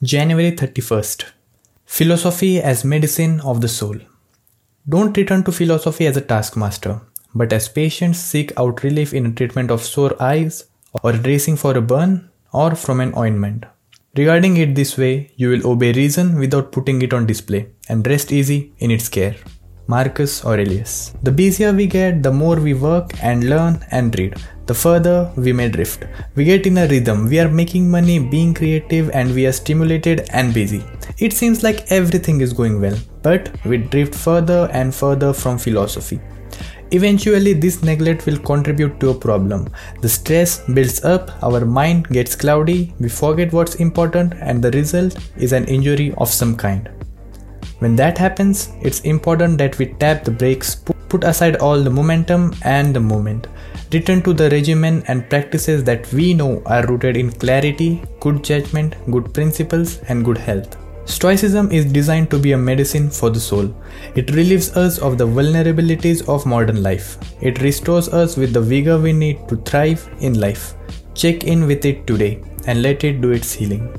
January 31st. Philosophy as medicine of the soul. Don't return to philosophy as a taskmaster, but as patients seek out relief in a treatment of sore eyes, or dressing for a burn, or from an ointment. Regarding it this way, you will obey reason without putting it on display and rest easy in its care. Marcus Aurelius. The busier we get, the more we work and learn and read, the further we may drift. We get in a rhythm, we are making money, being creative, and we are stimulated and busy. It seems like everything is going well, but we drift further and further from philosophy. Eventually, this neglect will contribute to a problem. The stress builds up, our mind gets cloudy, we forget what's important, and the result is an injury of some kind. When that happens, it's important that we tap the brakes, put aside all the momentum and the moment, return to the regimen and practices that we know are rooted in clarity, good judgment, good principles, and good health. Stoicism is designed to be a medicine for the soul. It relieves us of the vulnerabilities of modern life. It restores us with the vigor we need to thrive in life. Check in with it today and let it do its healing.